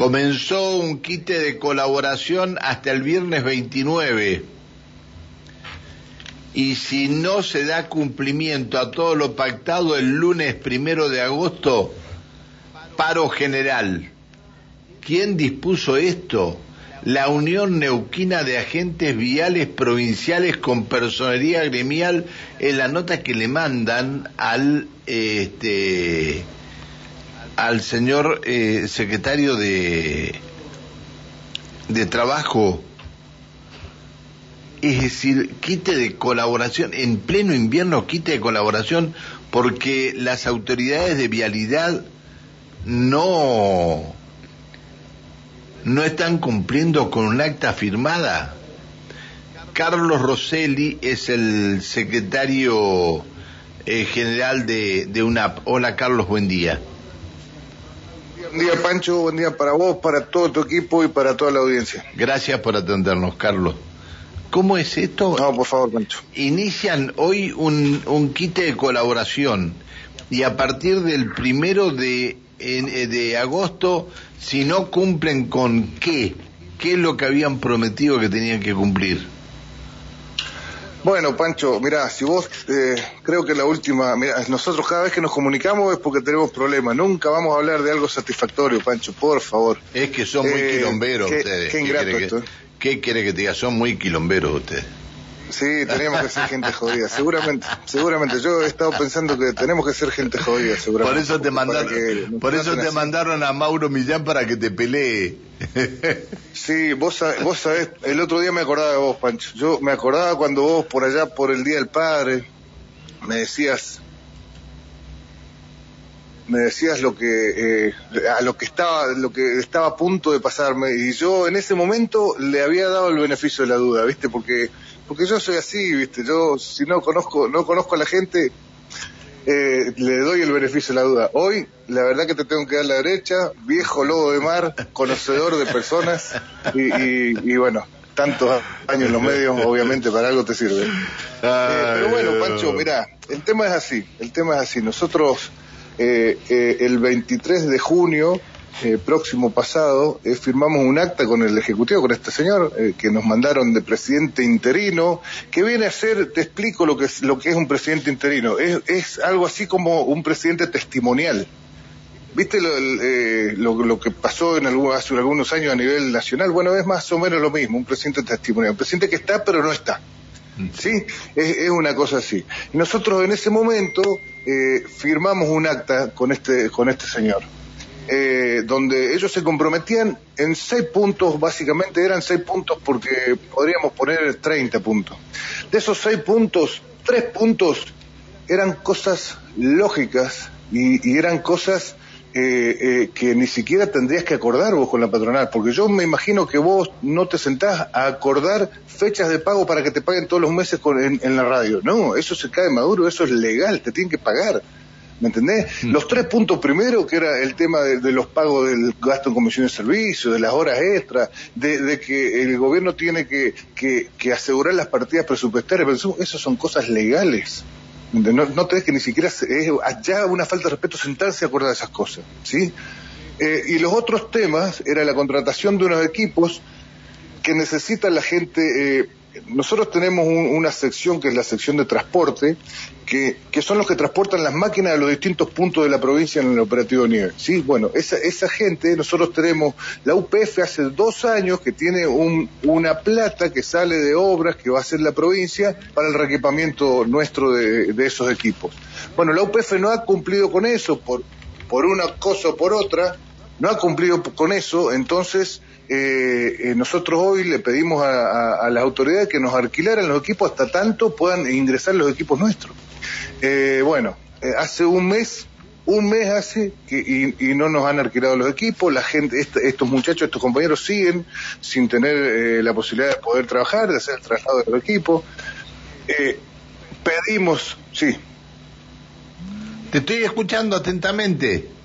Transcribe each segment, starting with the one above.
Comenzó un quite de colaboración hasta el viernes 29. Y si no se da cumplimiento a todo lo pactado el lunes primero de agosto, paro general. ¿Quién dispuso esto? La Unión Neuquina de Agentes Viales Provinciales con Personería Gremial en la nota que le mandan al este al señor eh, secretario de de trabajo es decir, quite de colaboración, en pleno invierno quite de colaboración, porque las autoridades de vialidad no, no están cumpliendo con un acta firmada. Carlos Rosselli es el secretario eh, general de, de UNAP. Hola Carlos, buen día. Buen día Pancho, buen día para vos, para todo tu equipo y para toda la audiencia. Gracias por atendernos, Carlos. ¿Cómo es esto? No, por favor, Pancho. Inician hoy un, un quite de colaboración y a partir del primero de, en- eh, de agosto, si no cumplen con qué, qué es lo que habían prometido que tenían que cumplir. Bueno, Pancho, mira, si vos, eh, creo que la última, mira, nosotros cada vez que nos comunicamos es porque tenemos problemas. Nunca vamos a hablar de algo satisfactorio, Pancho, por favor. Es que son muy Eh, quilomberos qué- ustedes. qué ingrato quiere que, esto? ¿Qué quiere que te diga? Son muy quilomberos ustedes. Sí, tenemos que ser gente jodida, seguramente, seguramente. Yo he estado pensando que tenemos que ser gente jodida, seguramente. Por eso te mandaron, que por eso te así. mandaron a Mauro Millán para que te pelee. Sí, vos, vos sabés, el otro día me acordaba de vos, Pancho. Yo me acordaba cuando vos por allá, por el Día del Padre, me decías, me decías lo que, eh, a lo que estaba, lo que estaba a punto de pasarme, y yo en ese momento le había dado el beneficio de la duda, ¿viste? Porque, porque yo soy así, ¿viste? Yo, si no conozco, no conozco a la gente, eh, le doy el beneficio de la duda. Hoy, la verdad que te tengo que dar la derecha, viejo lobo de mar, conocedor de personas, y, y- y bueno, tantos años en los medios, obviamente para algo te sirve. Eh, pero bueno, Pancho, mira, el tema es así, el tema es así. Nosotros, eh, eh, el 23 de junio, eh, próximo pasado, eh, firmamos un acta con el Ejecutivo, con este señor, eh, que nos mandaron de presidente interino, que viene a ser, te explico lo que es, lo que es un presidente interino, es, es algo así como un presidente testimonial. ¿Viste lo, el, eh, lo, lo que pasó en algún- hace algunos años a nivel nacional? Bueno, es más o menos lo mismo, un presidente testimonial, un presidente que está pero no está. ¿Sí? Es, es una cosa así. Nosotros en ese momento eh, firmamos un acta con este, con este señor, eh, donde ellos se comprometían en seis puntos, básicamente eran seis puntos porque podríamos poner 30 puntos. De esos seis puntos, tres puntos eran cosas lógicas y, eran cosas eh, eh, que ni siquiera tendrías que acordar vos con la patronal, porque yo me imagino que vos no te sentás a acordar fechas de pago para que te paguen todos los meses con- en la radio. No, eso se cae maduro, eso es legal, te tienen que pagar. ¿Me entendés? Los tres puntos primero, que era el tema de, de los pagos del gasto en comisión de servicio, de las horas extras, de, de que el gobierno tiene que, que, que asegurar las partidas presupuestarias, pero eso son cosas legales. No, no tenés que ni siquiera, es ya una falta de respeto sentarse a acordar de esas cosas, ¿sí? Eh, y los otros temas era la contratación de unos equipos que necesita la gente. eh, nosotros tenemos un- una sección que es la sección de transporte, que, son los que transportan las máquinas a los distintos puntos de la provincia en el operativo nieve. Sí, bueno, esa, esa gente, nosotros tenemos la UPF hace dos años que tiene un- una plata que sale de obras que va a hacer la provincia para el reequipamiento nuestro de, de esos equipos. Bueno, la UPF no ha cumplido con eso por, por una cosa o por otra, no ha cumplido con eso, entonces eh, eh, nosotros hoy le pedimos a, las autoridades que nos alquilaran los equipos hasta tanto puedan ingresar los equipos nuestros. Eh, bueno, eh, hace un mes, un mes hace que, y, no nos han alquilado los equipos, la gente, estos muchachos, estos compañeros siguen sin tener eh, la posibilidad de poder trabajar, de hacer el traslado de los equipos. Pedimos, sí, Te estoy escuchando atentamente.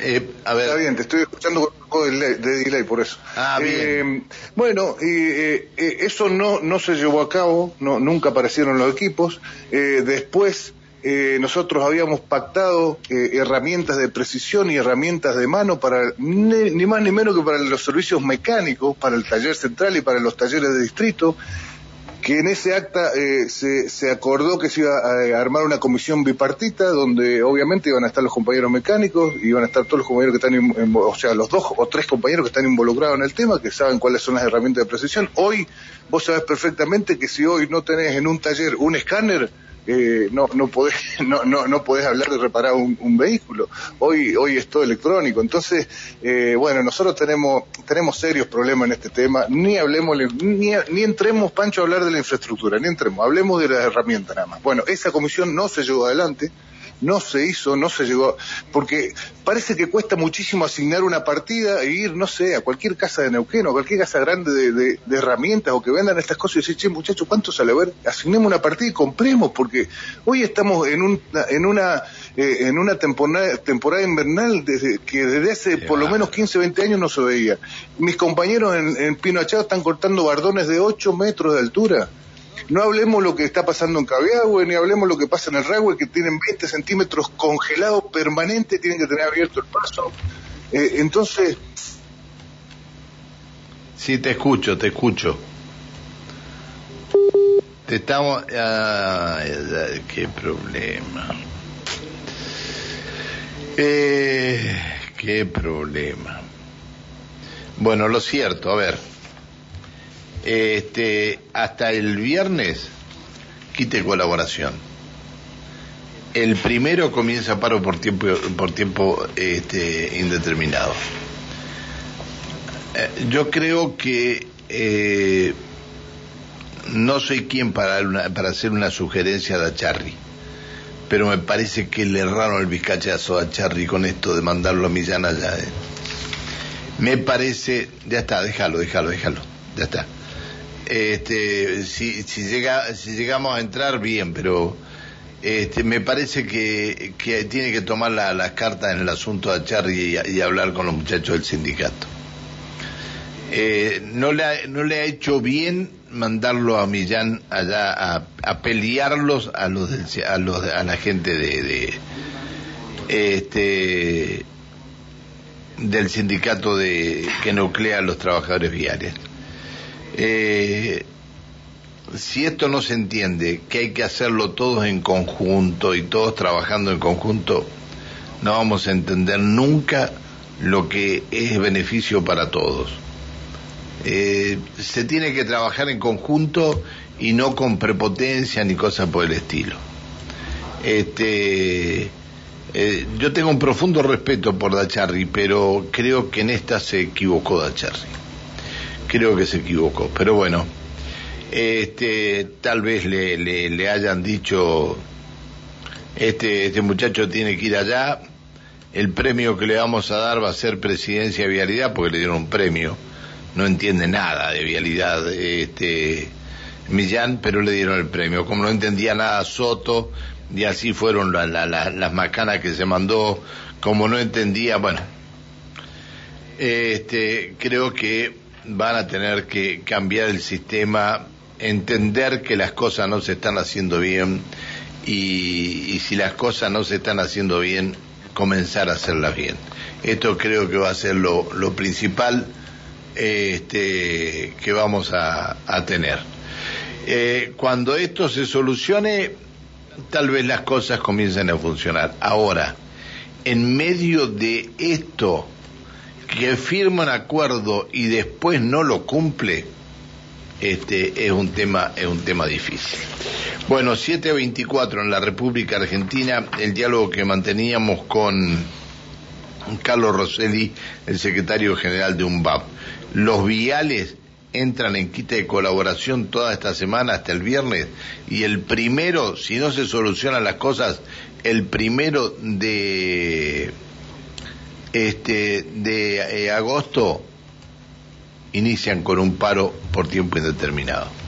Eh, a ver. Está bien, te estoy escuchando con un poco de delay, de delay, por eso. Ah, bien. Eh, bueno, y, eh, eh, eso no, no se llevó a cabo, no, nunca aparecieron los equipos. Eh, después, eh, nosotros habíamos pactado eh, herramientas de precisión y herramientas de mano para ni, más ni menos que para los servicios mecánicos, para el taller central y para los talleres de distrito, que en ese acta eh, se, se, acordó que se iba a armar una comisión bipartita donde obviamente iban a estar los compañeros mecánicos, iban a estar todos los compañeros que están, o sea, los dos o tres compañeros que están involucrados en el tema, que saben cuáles son las herramientas de precisión. Hoy vos sabés perfectamente que si hoy no tenés en un taller un escáner, eh, no, no, podés, no, no, no podés hablar de reparar un, vehículo. Hoy, hoy es todo electrónico. Entonces, eh, bueno, nosotros tenemos, tenemos serios problemas en este tema. Ni hablemos, ni, ni entremos, Pancho, a hablar de la infraestructura, ni entremos. Hablemos de las herramientas nada más. Bueno, esa comisión no se llevó adelante no se hizo, no se llegó, porque parece que cuesta muchísimo asignar una partida e ir, no sé, a cualquier casa de Neuquén o a cualquier casa grande de, herramientas o que vendan estas cosas y decir, che, muchachos, ¿cuánto sale? A ver, asignemos una partida y compremos, porque hoy estamos en, un, en una, eh, en una temporada, temporada invernal desde, que desde hace por lo menos 15, 20 años no se veía. Mis compañeros en, en Pino Achado están cortando bardones de 8 metros de altura. No hablemos lo que está pasando en Cabiagüe, ni hablemos lo que pasa en el Ragüe, que tienen 20 centímetros congelados permanentes, tienen que tener abierto el paso. Eh, entonces... Sí, te escucho, te escucho. Te estamos... Qué problema. Eh, qué problema. Bueno, lo cierto, a ver este, hasta el viernes quite colaboración. El primero comienza paro por tiempo, por tiempo este, indeterminado. Eh, yo creo que eh, no soy quien para, para hacer una sugerencia a Charry, pero me parece que le erraron el bizcachazo a Charry con esto de mandarlo a Millán allá. Eh. Me parece, ya está, déjalo, déjalo, déjalo, ya está este, si, si, llega, si llegamos a entrar, bien, pero este, me parece que, que tiene que tomar las cartas en el asunto de Charlie y, hablar con los muchachos del sindicato. Eh, no, le ha, no le ha hecho bien mandarlo a Millán allá a, a pelearlos a los, a los a la gente de, de este del sindicato de que nuclea a los trabajadores viales. Eh, si esto no se entiende, que hay que hacerlo todos en conjunto y todos trabajando en conjunto, no vamos a entender nunca lo que es beneficio para todos. Eh, se tiene que trabajar en conjunto y no con prepotencia ni cosas por el estilo. Este, eh, yo tengo un profundo respeto por Dacharri, pero creo que en esta se equivocó Dacharri creo que se equivocó. Pero bueno, este, tal vez le, le, hayan dicho, este, este muchacho tiene que ir allá, el premio que le vamos a dar va a ser presidencia de vialidad, porque le dieron un premio, no entiende nada de vialidad, este, Millán, pero le dieron el premio. Como no entendía nada Soto, y así fueron las macanas que se mandó, como no entendía, bueno, este, creo que van a tener que cambiar el sistema, entender que las cosas no se están haciendo bien y, si las cosas no se están haciendo bien, comenzar a hacerlas bien. Esto creo que va a ser lo, principal este, que vamos a, tener. Eh, cuando esto se solucione, tal vez las cosas comiencen a funcionar. Ahora, en medio de esto, que firma un acuerdo y después no lo cumple, este es un tema es un tema difícil. Bueno, 724 en la República Argentina, el diálogo que manteníamos con Carlos Rosselli, el secretario general de UNBAP. Los viales entran en quita de colaboración toda esta semana hasta el viernes y el primero, si no se solucionan las cosas, el primero de este, de eh, agosto inician con un paro por tiempo indeterminado.